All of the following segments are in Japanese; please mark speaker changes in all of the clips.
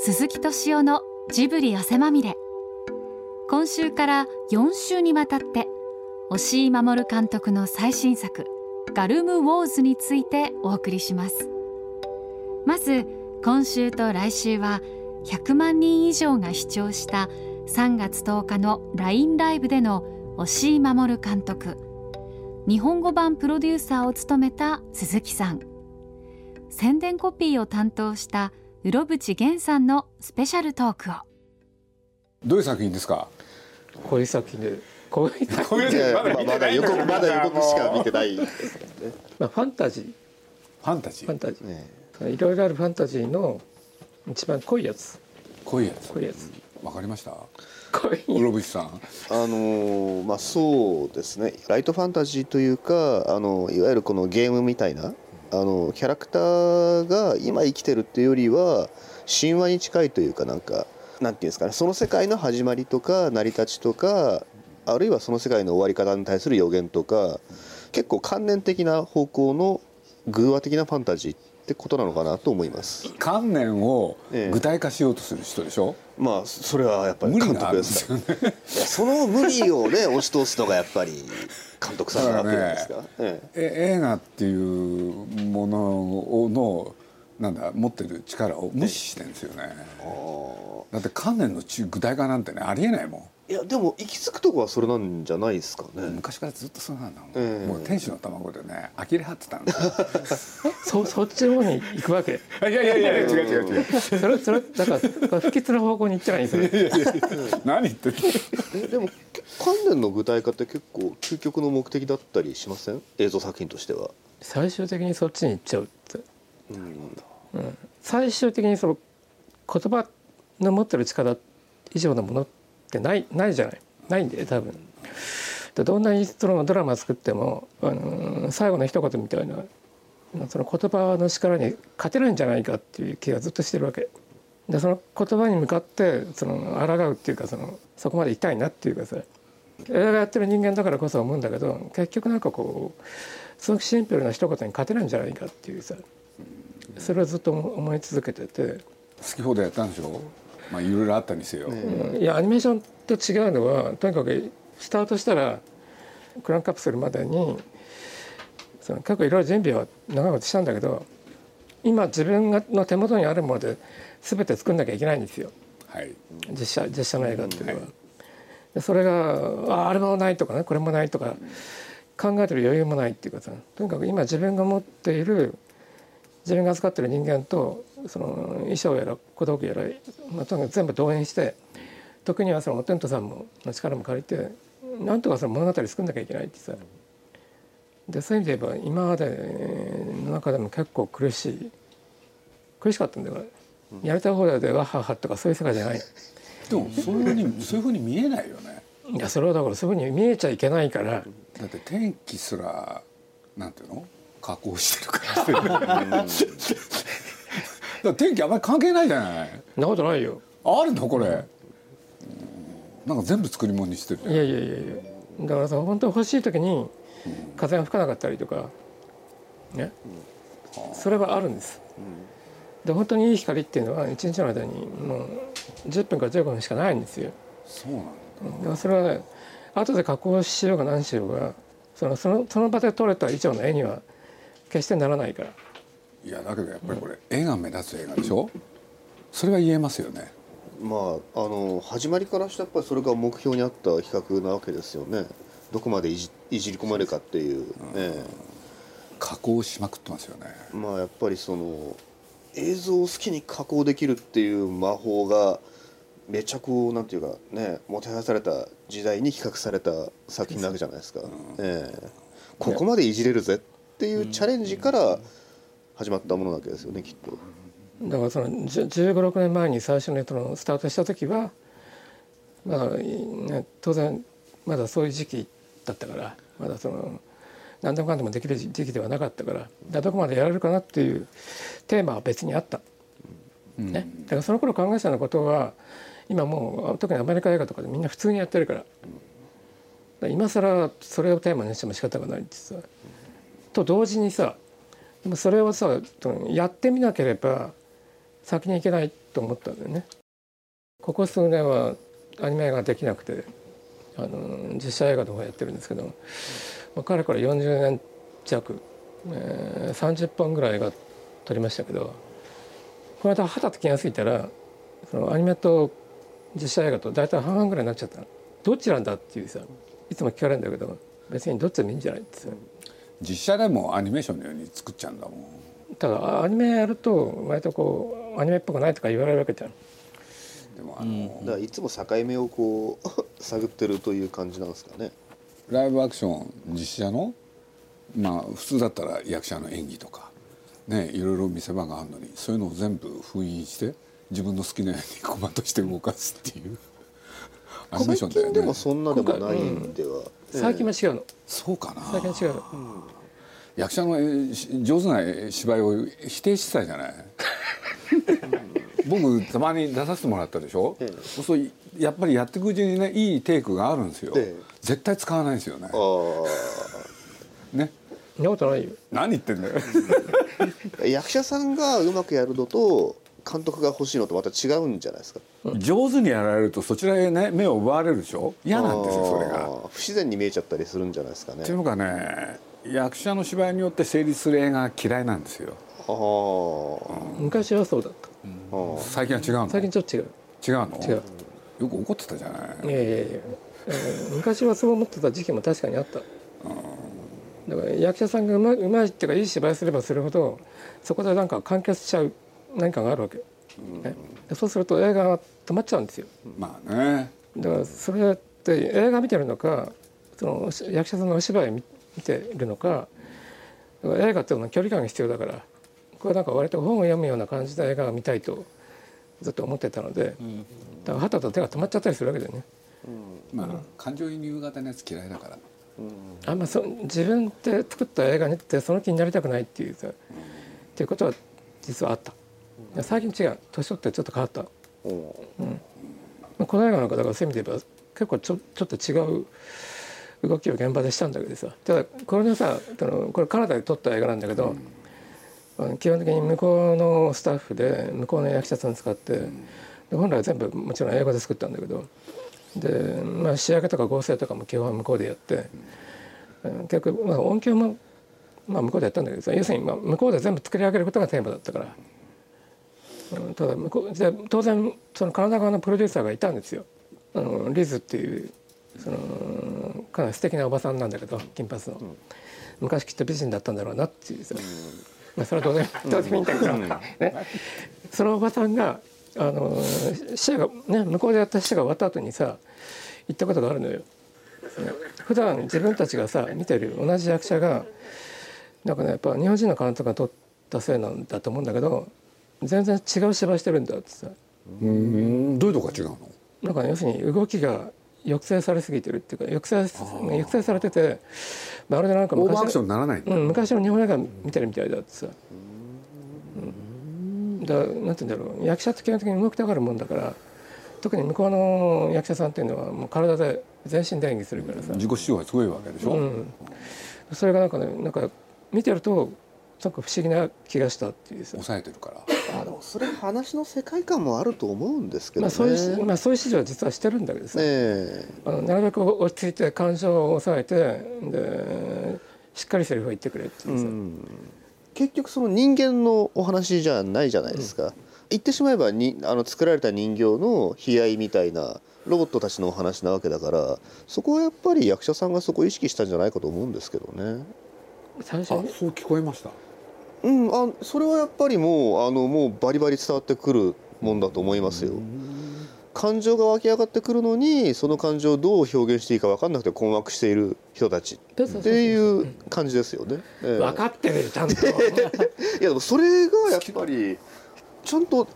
Speaker 1: 鈴木敏夫のジブリ汗まみれ。今週から4週にわたって押井守監督の最新作ガルム・ウォーズについてお送りします。まず今週と来週は100万人以上が視聴した3月10日の LINE ライブでの押井守監督日本語版プロデューサーを務めた鈴木さん。宣伝コピーを担当したうろぶち源さんのスペシャルトークを。
Speaker 2: どういう作品ですか？
Speaker 3: こういう作品でこういう
Speaker 2: こういう
Speaker 4: まあまだ予告まだ予告しか見てない、
Speaker 3: まあ、ファンタジー。
Speaker 2: ファンタジー？
Speaker 3: ファンタジ
Speaker 4: ね、
Speaker 3: ーいろいろあるファンタジーの一番濃いやつ。
Speaker 2: 濃いやつ。
Speaker 3: 濃いやつ。
Speaker 2: わかりました？
Speaker 3: 濃いう
Speaker 2: ろぶちさん。
Speaker 4: あのーまあそうですね。ライトファンタジーというかあのいわゆるこのゲームみたいなあのキャラクターが今生きてるっていうよりは神話に近いというかなんかなんていうんですかねその世界の始まりとか成り立ちとかあるいはその世界の終わり方に対する予言とか結構観念的な方向の偶話的なファンタジーってことなのかなと思います。
Speaker 2: 観念を
Speaker 4: ええ
Speaker 2: 具体化しようとする人でしょ、
Speaker 4: まあそれはやっぱり監
Speaker 2: 無理があるんで
Speaker 4: 督ですか
Speaker 2: すよね。
Speaker 4: らいやその無理をね押し通すのがやっぱり監督さんなわけじゃないですか？ええ。
Speaker 2: え映画っていうものをのなんだ持ってる力を無視してるんですよね。だって観念の中具体化なんてねありえないもん
Speaker 4: いやでも行き着くとこはそれなんじゃないですかね。
Speaker 2: 昔からずっとそうなんだもん、
Speaker 4: ええ。
Speaker 2: もう天使の卵でね呆れ張ってたんですよ。
Speaker 3: そそっちの方に行くわけ。
Speaker 2: いやいやいや違う違う違う。
Speaker 3: それそれだから不吉な方向に行ってないんですよ。
Speaker 2: 何言ってんの？
Speaker 4: えでも観念の具体化って結構究極の目的だったりしません？映像作品としては。
Speaker 3: 最終的にそっちに行っちゃうって。
Speaker 4: うん。
Speaker 3: 最終的にその言葉の持ってる力以上のものってないないじゃない。ないんで多分。どんなにそのドラマ作っても、あの最後の一言みたいなその言葉の力に勝てないんじゃないかっていう気がずっとしてるわけ。でその言葉に向かってその抗うっていうかそのそこまで行きたいなっていうかさ。映画やってる人間だからこそ思うんだけど結局なんかこうすごくシンプルな一言に勝てないんじゃないかっていうさ。それをずっと思い続けてて、
Speaker 2: 好き放題やったんでしょ？まあいろいろあったにせよ、
Speaker 3: うんいやアニメーションと違うのはとにかくスタートしたらクランクアップするまでにその結構いろいろ準備は長いことしたんだけど今自分がの手元にあるもので全て作んなきゃいけないんですよ。
Speaker 2: はい。
Speaker 3: 実写実写の映画っていうのは。
Speaker 2: うんは
Speaker 3: でそれがああれもないとかねこれもないとか考えてる余裕もないっていうかさとにかく今自分が持っている自分が扱ってる人間とその衣装やら小道具やら、まあ、とにかく全部動員して時にはそのテントさんもの力も借りてなんとかその物語作んなきゃいけないってさでそういう意味で言えば今までの中でも結構苦しい苦しかったんだよやりたい放題でワッハッハとかそういう世界じゃない。
Speaker 2: でもそういうふうにそういうふうに見えないよね。
Speaker 3: いやそれはだからそういうふうに見えちゃいけない。から
Speaker 2: だって天気すらなんていうの加工してるから だ天気あんまり関係ないじゃない。
Speaker 3: なことないよ。
Speaker 2: あるの？これ。うんなんか全部作り物にしてる
Speaker 3: いやいやいやいや。だからさ本当欲しい時に風が吹かなかったりとかね。それはあるんです。で本当にいい光っていうのは一日の間にもう10分から15分しかないんですよ。
Speaker 2: そうなんだ。
Speaker 3: だからそれはね後で加工しようが何しようがそのそのその場で撮れた以上の絵には決してならないから
Speaker 2: いやだけどやっぱりこれ絵が目立つ映画でしょ？それは言えますよね。
Speaker 4: まああの始まりからしてやっぱりそれが目標にあった企画なわけですよね。どこまでいじいじり込まれるかっていう、え
Speaker 2: 加工しまくってますよね。
Speaker 4: えまあやっぱりその映像を好きに加工できるっていう魔法がめちゃこうなんていうかねもてはやされた時代に企画された作品なわけじゃないですか、ええ。ここまでいじれるぜっていうチャレンジから始まったものなわけですよねきっと。
Speaker 3: だからその1 5 6年前に最初にそのスタートした時はまあ、ね、当然まだそういう時期だったからまだその何でもかんでもできる時期ではなかったからだからどこまでやれるかなっていうテーマは別にあった、ね、だからその頃考えてたようなことは今もう特にアメリカ映画とかでみんな普通にやってるから。だから今更それをテーマにしても仕方がないってさ。と同時にさでもそれをさやってみなければ先に行けないと思ったんだよね。ここ数年はアニメができなくてあの実写映画の方やってるんですけど、まあ、かれこれ40年弱、えー、30本ぐらい映画撮りましたけどこの間はたと気が付いたらそのアニメと実写映画と大体半々ぐらいになっちゃったどっちなんだっていうさいつも聞かれるんだけど別にどっちでもいいんじゃないってさ
Speaker 2: 実写でもアニメーションのように作っちゃうんだもん。
Speaker 3: ただアニメやると割とこうアニメっぽくないとか言われるわけじゃん。
Speaker 2: でもあの、
Speaker 4: だからいつも境目をこう 探ってるという感じなんですかね。
Speaker 2: ライブアクション実写のまあ普通だったら役者の演技とかねいろいろ見せ場があるのにそういうのを全部封印して自分の好きなようにコマとして動かすっていうアニメーションだよね。
Speaker 4: 最近でもそんなでもないんでは、
Speaker 3: 最近は違うの
Speaker 2: そうかな。
Speaker 3: 最近は違う。の
Speaker 2: 役者の上手な芝居を否定してたじゃない。僕たまに出させてもらったでしょ、
Speaker 4: ええ
Speaker 2: そうするとやっぱりやっていくうちにねいいテイクがあるんですよ、
Speaker 4: ええ。
Speaker 2: 絶対使わないですよね。
Speaker 4: あ
Speaker 2: ね？
Speaker 3: そんなことないよ。
Speaker 2: 何言ってんだよ。
Speaker 4: あ 役者さんがうまくやるのと監督が欲しいのとまた違うんじゃないですか。
Speaker 2: 上手にやられるとそちらへね目を奪われるでしょ？嫌なんですよそれが。
Speaker 4: 不自然に見えちゃったりするんじゃないですかね。
Speaker 2: っていうのがね役者の芝居によって成立する映画が嫌いなんですよ。
Speaker 4: あー。
Speaker 3: 昔はそうだった。
Speaker 4: あー。
Speaker 2: 最近は違うの？
Speaker 3: 最近ちょっと違う。
Speaker 2: 違うの？
Speaker 3: 違う。
Speaker 2: よく怒ってたじゃない。
Speaker 3: いやいやいや、えー昔はそう思ってた時期も確かにあった。だから役者さんがうまいうまいっていうかいい芝居すればするほどそこでなんか完結しちゃう何かがあるわけ、ね。でそうすると映画が止まっちゃうんですよ。
Speaker 2: まあね。
Speaker 3: だからそれって映画見てるのかその役者さんのお芝居見見てるのかだから映画っていうのは距離感が必要だからこれなんか割と本を読むような感じで映画が見たいとずっと思ってたので、だからはたと手が止まっちゃったりするわけだよね。
Speaker 2: まあ感情移入型のやつ嫌いだから。
Speaker 3: あん。まそ自分で作った映画にってその気になりたくないっていうさ、っていうことは実はあった。最近違う。年取ってちょっと変わった。
Speaker 4: うん。
Speaker 3: まあこの映画なんかだからそういう意味で言えば結構ちょちょっと違う動きを現場でしたんだけどさ。ただこれのさあのこれカナダで撮った映画なんだけど、あの基本的に向こうのスタッフで向こうの役者さん使って、で本来は全部もちろん英語で作ったんだけどで、まあ、仕上げとか合成とかも基本は向こうでやって、うん結局、まあ、音響も、まあ、向こうでやったんだけどさ要するに、まあ、向こうで全部作り上げることがテーマだったから。うんただ向こうで当然そのカナダ側のプロデューサーがいたんですよ。あのリズっていうそのかなり素敵なおばさんなんだけど金髪の、昔きっと美人だったんだろうなっていうさ、まあ、それはどうでもどうでもいいん。だけど、ね、そのおばさんがあの試合がね向こうでやった試合が終わった後にさ言ったことがあるのよ。ね。普段自分たちがさ見てる同じ役者がなんかねやっぱ日本人の監督が撮ったせいなんだと思うんだけど全然違う芝居してるんだってさ。
Speaker 2: うん。どういうとこが違うの？
Speaker 3: なんかね要するに動きが抑制されすぎてるっていうか抑制抑制されててまるでなんか
Speaker 2: オーバーアクション
Speaker 3: 昔の
Speaker 2: にならないんだ。
Speaker 3: うん、昔の日本映画見てるみたいだってさ、うん、だなんて言うんだろう。役者って基本的に動きたがるもんだから特に向こうの役者さんっていうのはもう体で全身で演技するからさ、
Speaker 2: 自己主張がすごいわけでしょ、
Speaker 3: うん、それがなんかねなんか見てるとなんか不思議な気がしたっていうさ、
Speaker 2: 抑えてるから
Speaker 4: あでもそれ話の世界観もあると思うんですけどね。
Speaker 3: まあ、そういうし、まあ、そういう指示は実はしてるんだけどさ、
Speaker 4: ねえ
Speaker 3: あのなるべく落ち着いて感情を抑えてでしっかりセリフを言ってくれっていうさ、
Speaker 4: 結局その人間のお話じゃないじゃないですか。言ってしまえばにあの作られた人形の悲哀みたいなロボットたちのお話なわけだからそこはやっぱり役者さんがそこを意識したんじゃないかと思うんですけどね。
Speaker 2: あ
Speaker 3: 最初に
Speaker 2: そう聞こえました
Speaker 4: うん、あそれはやっぱりもうあのもうバリバリ伝わってくるもんだと思いますよ。感情が湧き上がってくるのにその感情をどう表現していいか分かんなくて困惑している人たちっていう感じですよね。ええ
Speaker 3: 分かってるよちゃんと
Speaker 4: いやでもそれがやっぱりちゃんと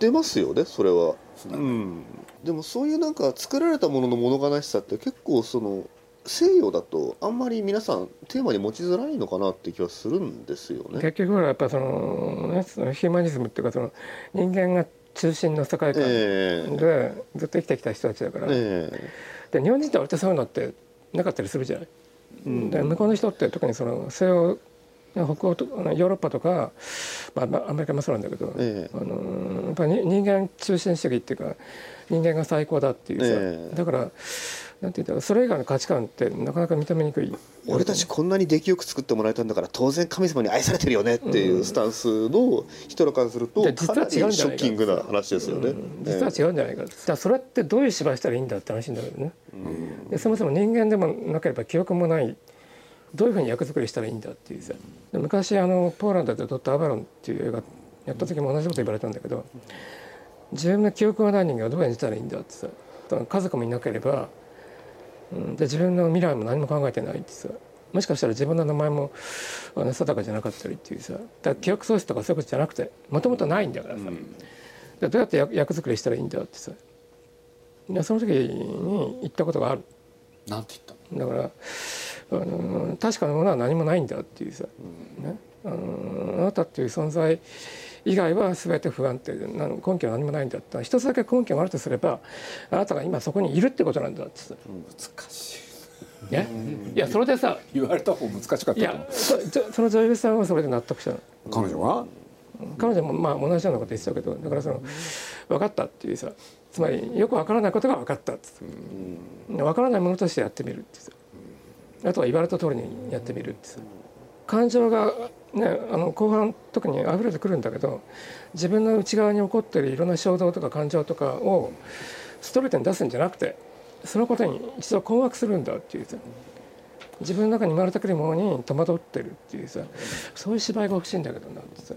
Speaker 4: 出ますよねそれは。うん、でもそういうなんか作られたものの物悲しさって結構その西洋だとあんまり皆さんテーマに持ちづらいのかなって気はするんですよね。
Speaker 3: 結局ほらやっぱその,、ね、そのヒューマニズムっていうかその人間が中心の世界観
Speaker 4: ええ
Speaker 3: でずっと生きてきた人たちだから、
Speaker 4: え
Speaker 3: で日本人って割とそういうのってなかったりするじゃない。で向こうの人って特にその西洋北欧とヨーロッパとか、まあ、アメリカもそうなんだけど、
Speaker 4: ええ。
Speaker 3: あのやっぱり人間中心主義っていうか人間が最高だっていうさ、
Speaker 4: ええ。
Speaker 3: だからなんていうんだろうそれ以外の価値観ってなかなか認めにくい。
Speaker 4: 俺たちこんなに出来よく作ってもらえたんだから当然神様に愛されてるよねっていうスタンスの人らからするとかなり
Speaker 3: 違うんじゃないか。
Speaker 4: ショッキングな話ですよね。
Speaker 3: うん。実は違うんじゃないか、じゃあそれってどういう芝居したらいいんだって話なんだけどね、でそもそも人間でもなければ記憶もないどういうふうに役作りしたらいいんだっていうさ。で昔あのポーランドでドット・アバロンっていう映画やった時も同じこと言われたんだけど自分の記憶がない人間はどう演じたらいいんだってさ。家族もいなければ、うん、で自分の未来も何も考えてないってさ。もしかしたら自分の名前もあの定かじゃなかったりっていうさ。だから記憶喪失とかそういうことじゃなくてもともとないんだからさ、でどうやって役役作りしたらいいんだってさ。でその時に言ったことがある。
Speaker 2: なんて言ったの？
Speaker 3: だから、あの確かなものは何もないんだっていうさ、ね、あのあなたっていう存在以外は全て不安定でな根拠は何もないんだって。一つだけ根拠があるとすればあなたが今そこにいるってことなんだってさ、
Speaker 2: 難しい
Speaker 3: ね、いやそれでさ
Speaker 2: 言われた方難しかったと
Speaker 3: いやそその女優さんはそれで納得したの。
Speaker 2: 彼女は？
Speaker 3: 彼女もまあ同じようなこと言ってたけどだからその分かったっていうさ。つまりよく分からないことが分かったって分からないものとしてやってみるってさあとは言われた通りにやってみるって。感情がねあの後半特に溢れてくるんだけど自分の内側に起こってるいろんな衝動とか感情とかをストレートに出すんじゃなくてそのことに一度困惑するんだっていうさ。自分の中に生まれてくるものに戸惑ってるっていうさ。そういう芝居が欲しいんだけどなってさ。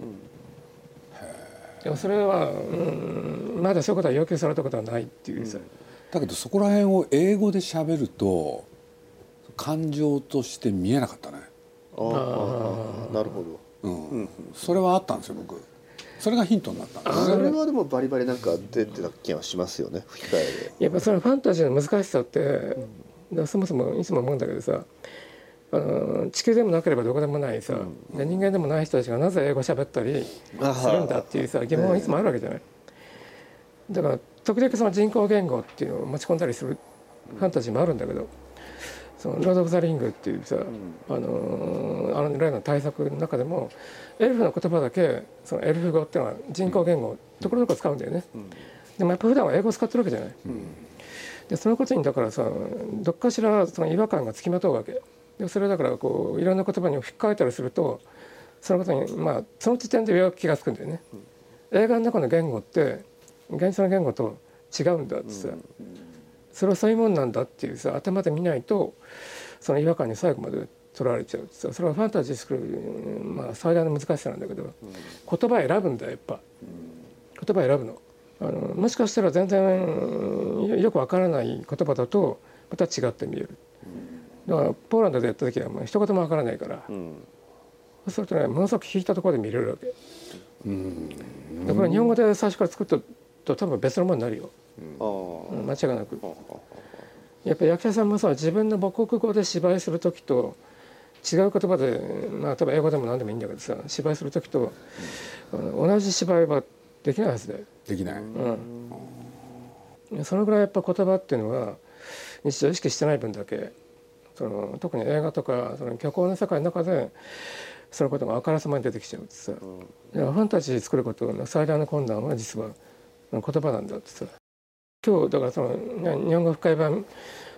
Speaker 3: でもそれは、うん、まだそういうことは要求されたことはないっていうさ、
Speaker 2: だけどそこら辺を英語で喋ると感情として見えなかったね。
Speaker 4: ああなるほど。
Speaker 2: うん、それはあったんですよ僕。それがヒントになったんです
Speaker 4: それはでもバリバリなんか出てた気がしますよね吹き替えで。
Speaker 3: やっぱそのファンタジーの難しさって、だからそもそもいつも思うんだけどさあの地球でもなければどこでもないさ、で人間でもない人たちがなぜ英語喋ったりするんだっていうさ疑問はいつもあるわけじゃない。だから時々その人工言語っていうのを持ち込んだりするファンタジーもあるんだけど「そのロード・オブ・ザ・リング」っていうさ、あのあの例の大作の中でもエルフの言葉だけそのエルフ語っていうのは人工言語ところどころ使うんだよね。でもやっぱ普段は英語を使ってるわけじゃない。でそのことにだからさどっかしらその違和感がつきまとうわけ。でそれだからこういろんな言葉に吹き替えたりするとそのことにまあその時点でようやく気が付くんだよね、映画の中の言語って現実の言語と違うんだってさ、それはそういうもんなんだっていうさ頭で見ないとその違和感に最後まで取られちゃうってさそれはファンタジー作る、まあ、最大の難しさなんだけど、言葉選ぶんだよやっぱ。言葉選ぶの。あのもしかしたら全然よくわからない言葉だとまた違って見える。だからポーランドでやった時はもう一言もわからないから、そうするとねものすごく引いたところで見れるわけ、だから日本語で最初から作ったと多分別のものになるよ、間違いなく。やっぱり役者さんもさ自分の母国語で芝居する時と違う言葉でまあ例えば英語でも何でもいいんだけどさ芝居する時と、あの同じ芝居はできないはずだよ
Speaker 2: できない、
Speaker 3: うん、そのぐらいやっぱ言葉っていうのは日常意識してない分だけその特に映画とかその虚構の世界の中でそのことがあからさまに出てきちゃうってさ、いやファンタジー作ることの最大の困難は実は言葉なんだってさ今日だからそのね日本語吹き替え版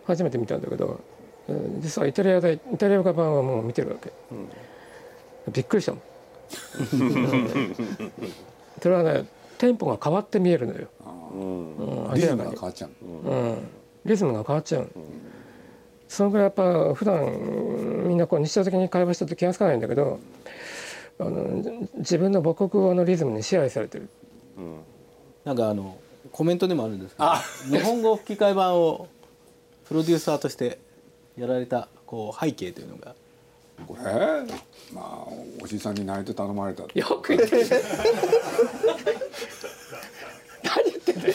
Speaker 3: 初めて見たんだけどえー実はイタリアでイタリア語版はもう見てるわけ、びっくりしたもん。それはねテンポが変わって見えるのよ、うん。
Speaker 2: リズムが変わっちゃう、
Speaker 3: うん、リズムが変わっちゃう、そのぐらいやっぱ普段みんなこう日常的に会話してると気が付かないんだけどあの自分の母国語のリズムに支配されてる。
Speaker 5: なんかあのコメントでもあるんですけど日本語吹き替え版をプロデューサーとしてやられたこう背景というのが。
Speaker 2: これまあおじさんに泣いて頼まれた。
Speaker 3: よく言ってる何言ってんだよ。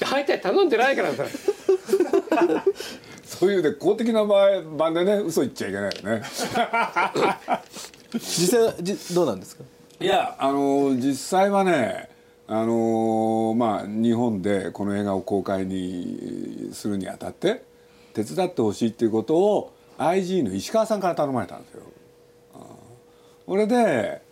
Speaker 3: 大体頼んでないからさ。
Speaker 2: そういうね公的な場合版でね嘘言っちゃいけないよね。
Speaker 5: 実際じどうなんですか？
Speaker 2: いやあの実際はねあのまあ日本でこの映画を公開にするにあたって手伝ってほしいっていうことを IG の石川さんから頼まれたんですよ。これで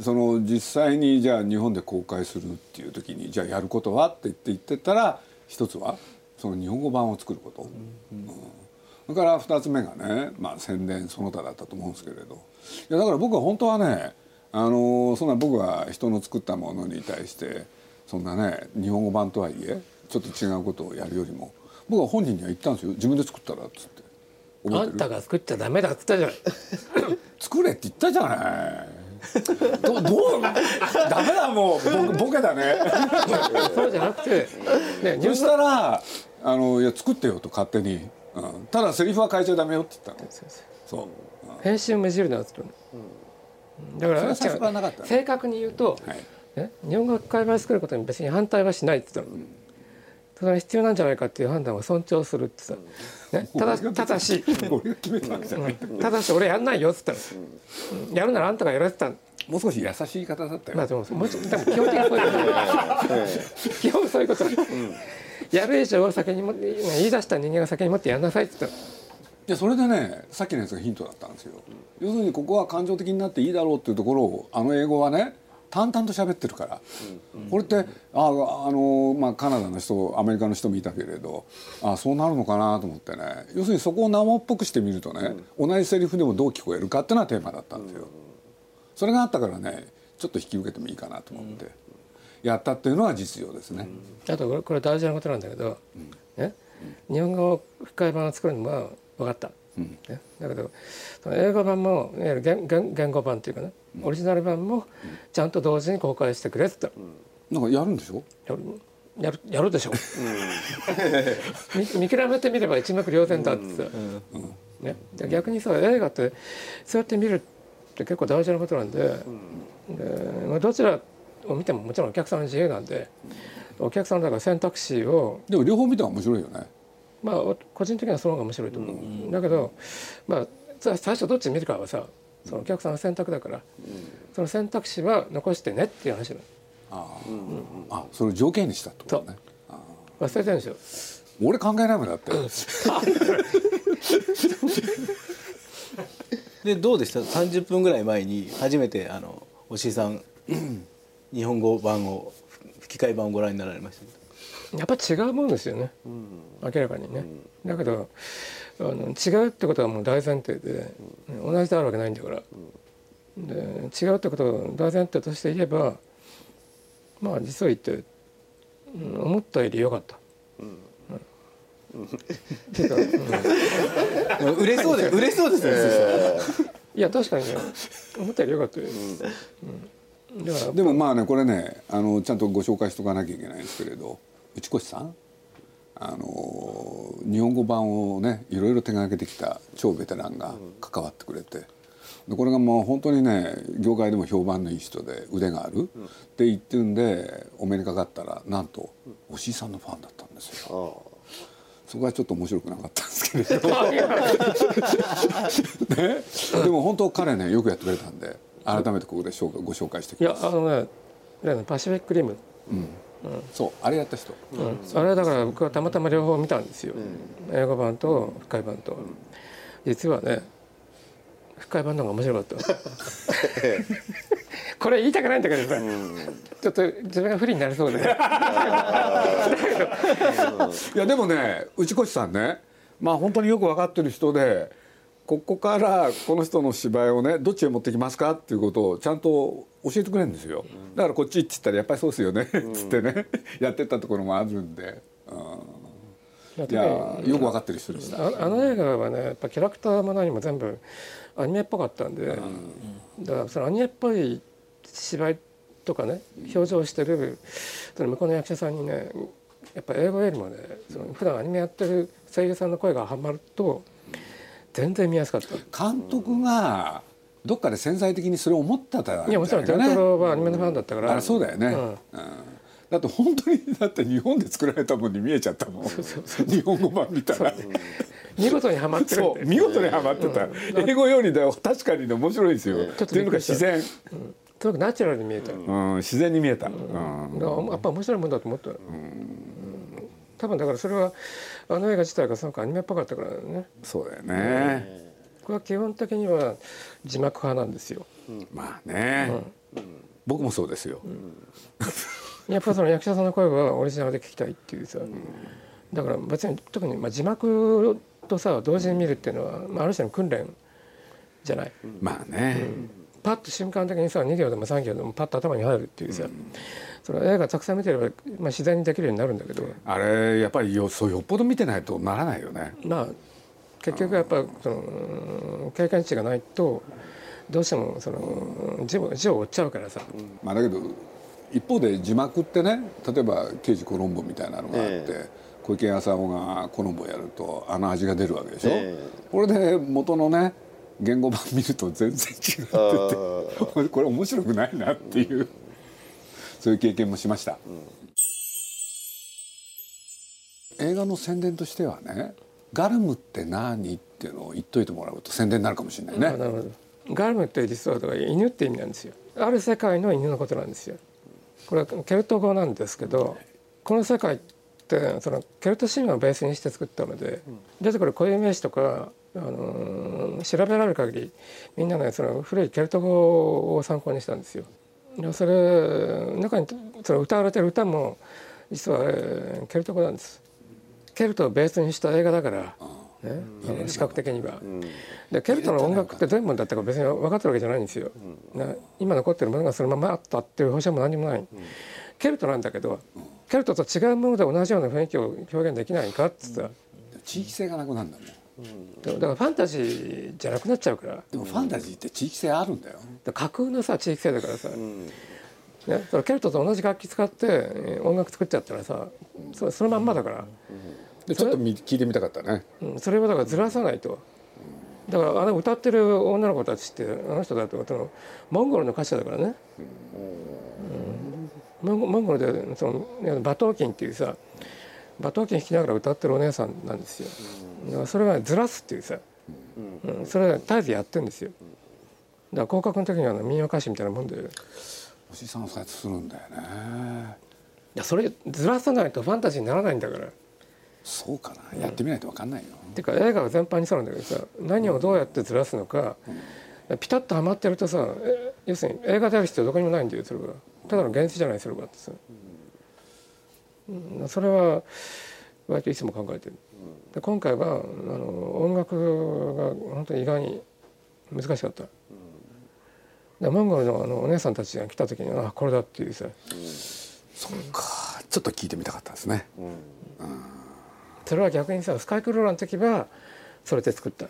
Speaker 2: その実際にじゃあ日本で公開するっていう時にじゃあやることは？って言って言ってたら一つはその日本語版を作ること、うんそれから2つ目がね、まあ、宣伝その他だったと思うんですけれど。いやだから僕は本当はねあのそんな僕は人の作ったものに対してそんなね日本語版とはいえちょっと違うことをやるよりも僕は本人には言ったんですよ。自分で作ったらっつって。
Speaker 3: あんたが作っちゃダメだっつったじゃない。
Speaker 2: 作れって言ったじゃない。どどうダメだもう。ボボケだね。
Speaker 3: そうじゃなくて、
Speaker 2: ね、そしたらあのいや作ってよと勝手に、うん、ただセリフは変えちゃダメよって言ったの。そう、うん、
Speaker 3: 編集無印だっつったの、うん、だから正確に言うと、はい。ね、日本語会話作ることに別に反対はしないって言ったの、うん、それは必要なんじゃないかっていう判断を尊重するってさ、ね、ただただし ただし俺やんないよっつったの、うん、やるならあんたがやらせた
Speaker 2: もう少し優しい方だったよ。まあでも
Speaker 3: もうちょでも基本的にそういうこと。基本そういうこと、うん、やる以上を先にも言い出した人間が先に持ってやんなさいって言ったの。
Speaker 2: いやそれでねさっきのやつがヒントだったんですよ。要するにここは感情的になっていいだろうっていうところをあの英語はね淡々と喋ってるから、これってああの、まあ、カナダの人アメリカの人もいたけれどあそうなるのかなと思ってね要するにそこを生っぽくしてみるとね、同じセリフでもどう聞こえるかっていうのはテーマだったんですよ。それがあったからねちょっと引き受けてもいいかなと思って、やったっていうのは実情ですね。
Speaker 3: あとこれ大事なことなんだけど、ね、日本語吹き替え版を作るのは分かった。ね、だけど英語版もいわゆる言言語版っていうかね。オリジナル版もちゃんと同時に公開してくれって、
Speaker 2: うん、なんかやるんでしょ？
Speaker 3: やるやるやるでしょ、う見 見比べてみれば一目瞭然だってさ、ね、逆にさ映画ってそうやって見るって結構大事なことなんで,、でまあ、どちらを見てももちろんお客さんの自由なんでお客さんだから選択肢を
Speaker 2: でも両方見たら面白いよね
Speaker 3: まあ個人的にはその方が面白いと思う、うん、だけどまあ最初どっち見るかはさそのお客さんの選択だから、その選択肢は残してねっていう話なの。
Speaker 2: あ、うん、あそれを条件にしたってことね。
Speaker 3: 忘れてるんですよ。
Speaker 2: 俺考えないもんだって。
Speaker 5: でどうでした？30分ぐらい前に初めてあのおしいさん日本語版を吹き替え版をご覧になられました
Speaker 3: やっぱ違うもんですよね、うん、明らかにね、うん、だけどあの違うってことはもう大前提で、うん、同じであるわけないんだから、で違うってことを大前提として言えばまあ実を言って、思ったより良かった。
Speaker 5: っていうん、売れそうで 売れそうですね、え
Speaker 3: ー、いや確かにね。思ったより良かったです、
Speaker 2: うん、でもまあねこれねあのちゃんとご紹介しとかなきゃいけないんですけれど内越さんあの日本語版をねいろいろ手がけてきた超ベテランが関わってくれて。でこれがもう本当にね業界でも評判のいい人で腕があるって言ってるんでお目にかかったらなんとおしいさんのファンだったんですよ。そこはちょっと面白くなかったんですけれどね、でも本当彼ねよくやってくれたんで改めてここで紹介ご紹介して
Speaker 3: きます。いやあのねパシフィックリム、
Speaker 2: うん、うん、そうあれやった人、
Speaker 3: うん、あれだから僕はたまたま両方見たんですよ、うん、英語版と吹き替え版と、実はね吹き替え版の方が面白かった。これ言いたくないんだけどさ、うん、ちょっと自分が不利になりそうで。い
Speaker 2: やでもね内越さんねまあ本当によく分かってる人でここからこの人の芝居をねどっちへ持ってきますかっていうことをちゃんと教えてくれるんですよ。だからこっちって言ったらやっぱりそうですよね。っつってね。やってったところもあるんで。いやよく分かってる人でした。
Speaker 3: あの映画はねやっぱキャラクターも何も全部アニメっぽかったんで、うん、だからそのアニメっぽい芝居とかね表情してるその向こうの役者さんにねやっぱ英語よりもねその普段アニメやってる声優さんの声がはまると全然見やすかった。
Speaker 2: 監督がどっかで潜在的にそれを思ったた
Speaker 3: ら、ね、いやもちろんテトロはアニメのファンだったから。
Speaker 2: あそうだよね、うん、うん。だって本当にだって日本で作られたもんに見えちゃったもん。日本語版見たら。
Speaker 3: 見事にはまってる
Speaker 2: そう。見事にはまってた、うん、英語よりで確かに面白いですよ、ってい。うのが自然、うん。
Speaker 3: すごくナチュラルに見えた、う
Speaker 2: ん、自然に見えた、う
Speaker 3: ん、やっぱ面白いもんだと思った、うん、多分だからそれはあの映画自体がすごくアニメっぽかったからね。
Speaker 2: そうだよね、
Speaker 3: これは基本的には字幕派なんですよ。
Speaker 2: まあね、僕もそうですよ、
Speaker 3: やっぱその役者さんの声はオリジナルで聞きたいっていうさ、だから別に特にまあ字幕とさ同時に見るっていうのは、まあ、ある種の訓練じゃない？
Speaker 2: まあね、
Speaker 3: パッと瞬間的にさ2行でも3行でもパッと頭に入るっていうさ、その映画たくさん見てれば、まあ、自然にできるようになるんだけど。
Speaker 2: あれやっぱりよそうよっぽど見てないとならないよね。
Speaker 3: まあ結局やっぱその経験値がないとどうしてもその字を字を追っちゃうからさ、
Speaker 2: まあだけど一方で字幕ってね例えば「刑事コロンボ」みたいなのがあって、
Speaker 4: え
Speaker 2: 小池浅尾がコロンボやるとあの味が出るわけでしょ、
Speaker 4: え。
Speaker 2: これで元のね言語版見ると全然違ってて
Speaker 4: あ
Speaker 2: これ面白くないなっていうそういう経験もしました、映画の宣伝としてはね「ガルムって何?」っていうのを言っといてもらうと宣伝になるかもしれないね、
Speaker 3: あなるほど。ガルムって実はだから犬って意味なんですよ。ある世界の犬のことなんですよ。これはケルト語なんですけどこの世界ってそのケルト神話をベースにして作ったので出てくる固有名詞とか、あのー調べられる限りみんなねその古いケルト語を参考にしたんですよ。でそれ中にその歌われてる歌も実は、えーケルト語なんです。ケルトをベースにした映画だから、ね、視覚的には。でケルトの音楽って全部だったか別に分かってるわけじゃないんですよ。な今残ってるものがそのままあったっていう保証も何もない。ケルトなんだけどケルトと違うもので同じような雰囲気を表現できないかっつったら、
Speaker 2: 地域性がなくなるんだもん
Speaker 3: だからファンタジーじゃなくなっちゃうから。
Speaker 2: でもファンタジーって地域性あるんだよ、
Speaker 3: ら架空のさ地域性だからさ、ね、だからケルトと同じ楽器使ってえー音楽作っちゃったらさそそのまんまだから、
Speaker 2: でちょっとみ聞いてみたかったね。
Speaker 3: うん、それをだからずらさないと。だからあの歌ってる女の子たちってあの人だとそのモンゴルの歌手だからね、うん。モンゴモンゴルでそのいや馬頭琴っていうさ馬頭琴弾きながら歌ってるお姉さんなんですよそれがずらすっていうさ、うん、それ絶えずやってるんですよ。だから広角の時にはあの民謡歌手みたいなもんで。い
Speaker 2: おじさんはそうやってするんだよね。
Speaker 3: やそれずらさないとファンタジーにならないんだから。
Speaker 2: そうかな。やってみないと分かんないよ、
Speaker 3: ていうか映画は全般にそうなんだけどさ何をどうやってずらすのか、ピタッとはまってるとさえ要するに映画である必要どこにもないんだよそれは。ただの原始じゃないそれはってさ、うん、それは割といつも考えてる。で今回はあの音楽が本当に意外に難しかった、でモンゴルのあのお姉さんたちが来た時にあこれだっていうさ。
Speaker 2: そうか。ちょっと聞いてみたかったですね、
Speaker 3: それは逆にさスカイクローラーの時はそれで作った、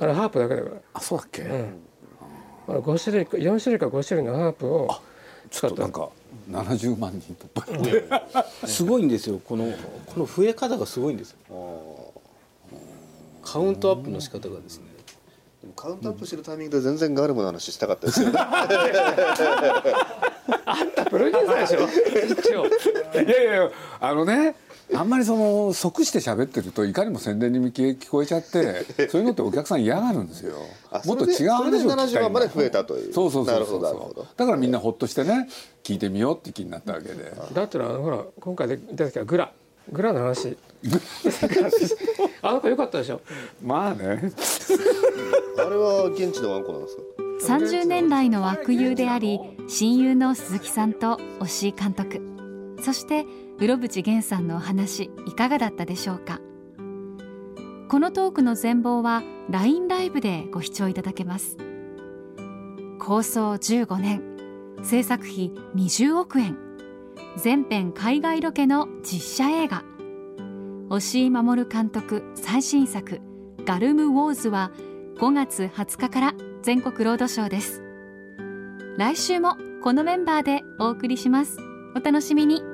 Speaker 3: あれハープだけだから。
Speaker 2: あそうだっけ、
Speaker 3: うん。あの5種類か4種類か5種類のハープを使った
Speaker 2: なんか70万人突破、
Speaker 5: すごいんですよ。このこの増え方がすごいんですよ。カウントアップの仕方がですね。
Speaker 4: でもカウントアップしてるタイミングで全然ガルムの話したかったですよね。
Speaker 3: プロデューサーでしょ一
Speaker 2: いやいやあのねあんまりその即して喋ってるといかにも宣伝に聞こえちゃって そういうのってお客さん嫌がるんですよ。
Speaker 4: あ
Speaker 2: もっと違う話を聞きたいんだ。
Speaker 4: それで70万まで増えたという。
Speaker 2: だからみんなほっとしてね聞いてみようって気になったわけで。
Speaker 3: だったらあのほら今回で出てきたグラ。グラの話。あの子良かったでしょ。
Speaker 2: まあね。
Speaker 4: あれは現地のワンコなんですか
Speaker 1: ？30年来の悪友であり親友の鈴木さんと押井監督。そして室伏源さんのお話いかがだったでしょうか？このトークの全貌は LINE ライブでご視聴いただけます。構想15年。制作費20億円。全編海外ロケの実写映画。押井守監督最新作「ガルム・ウォーズ」は5月20日から全国ロードショーです。来週もこのメンバーでお送りします。お楽しみに。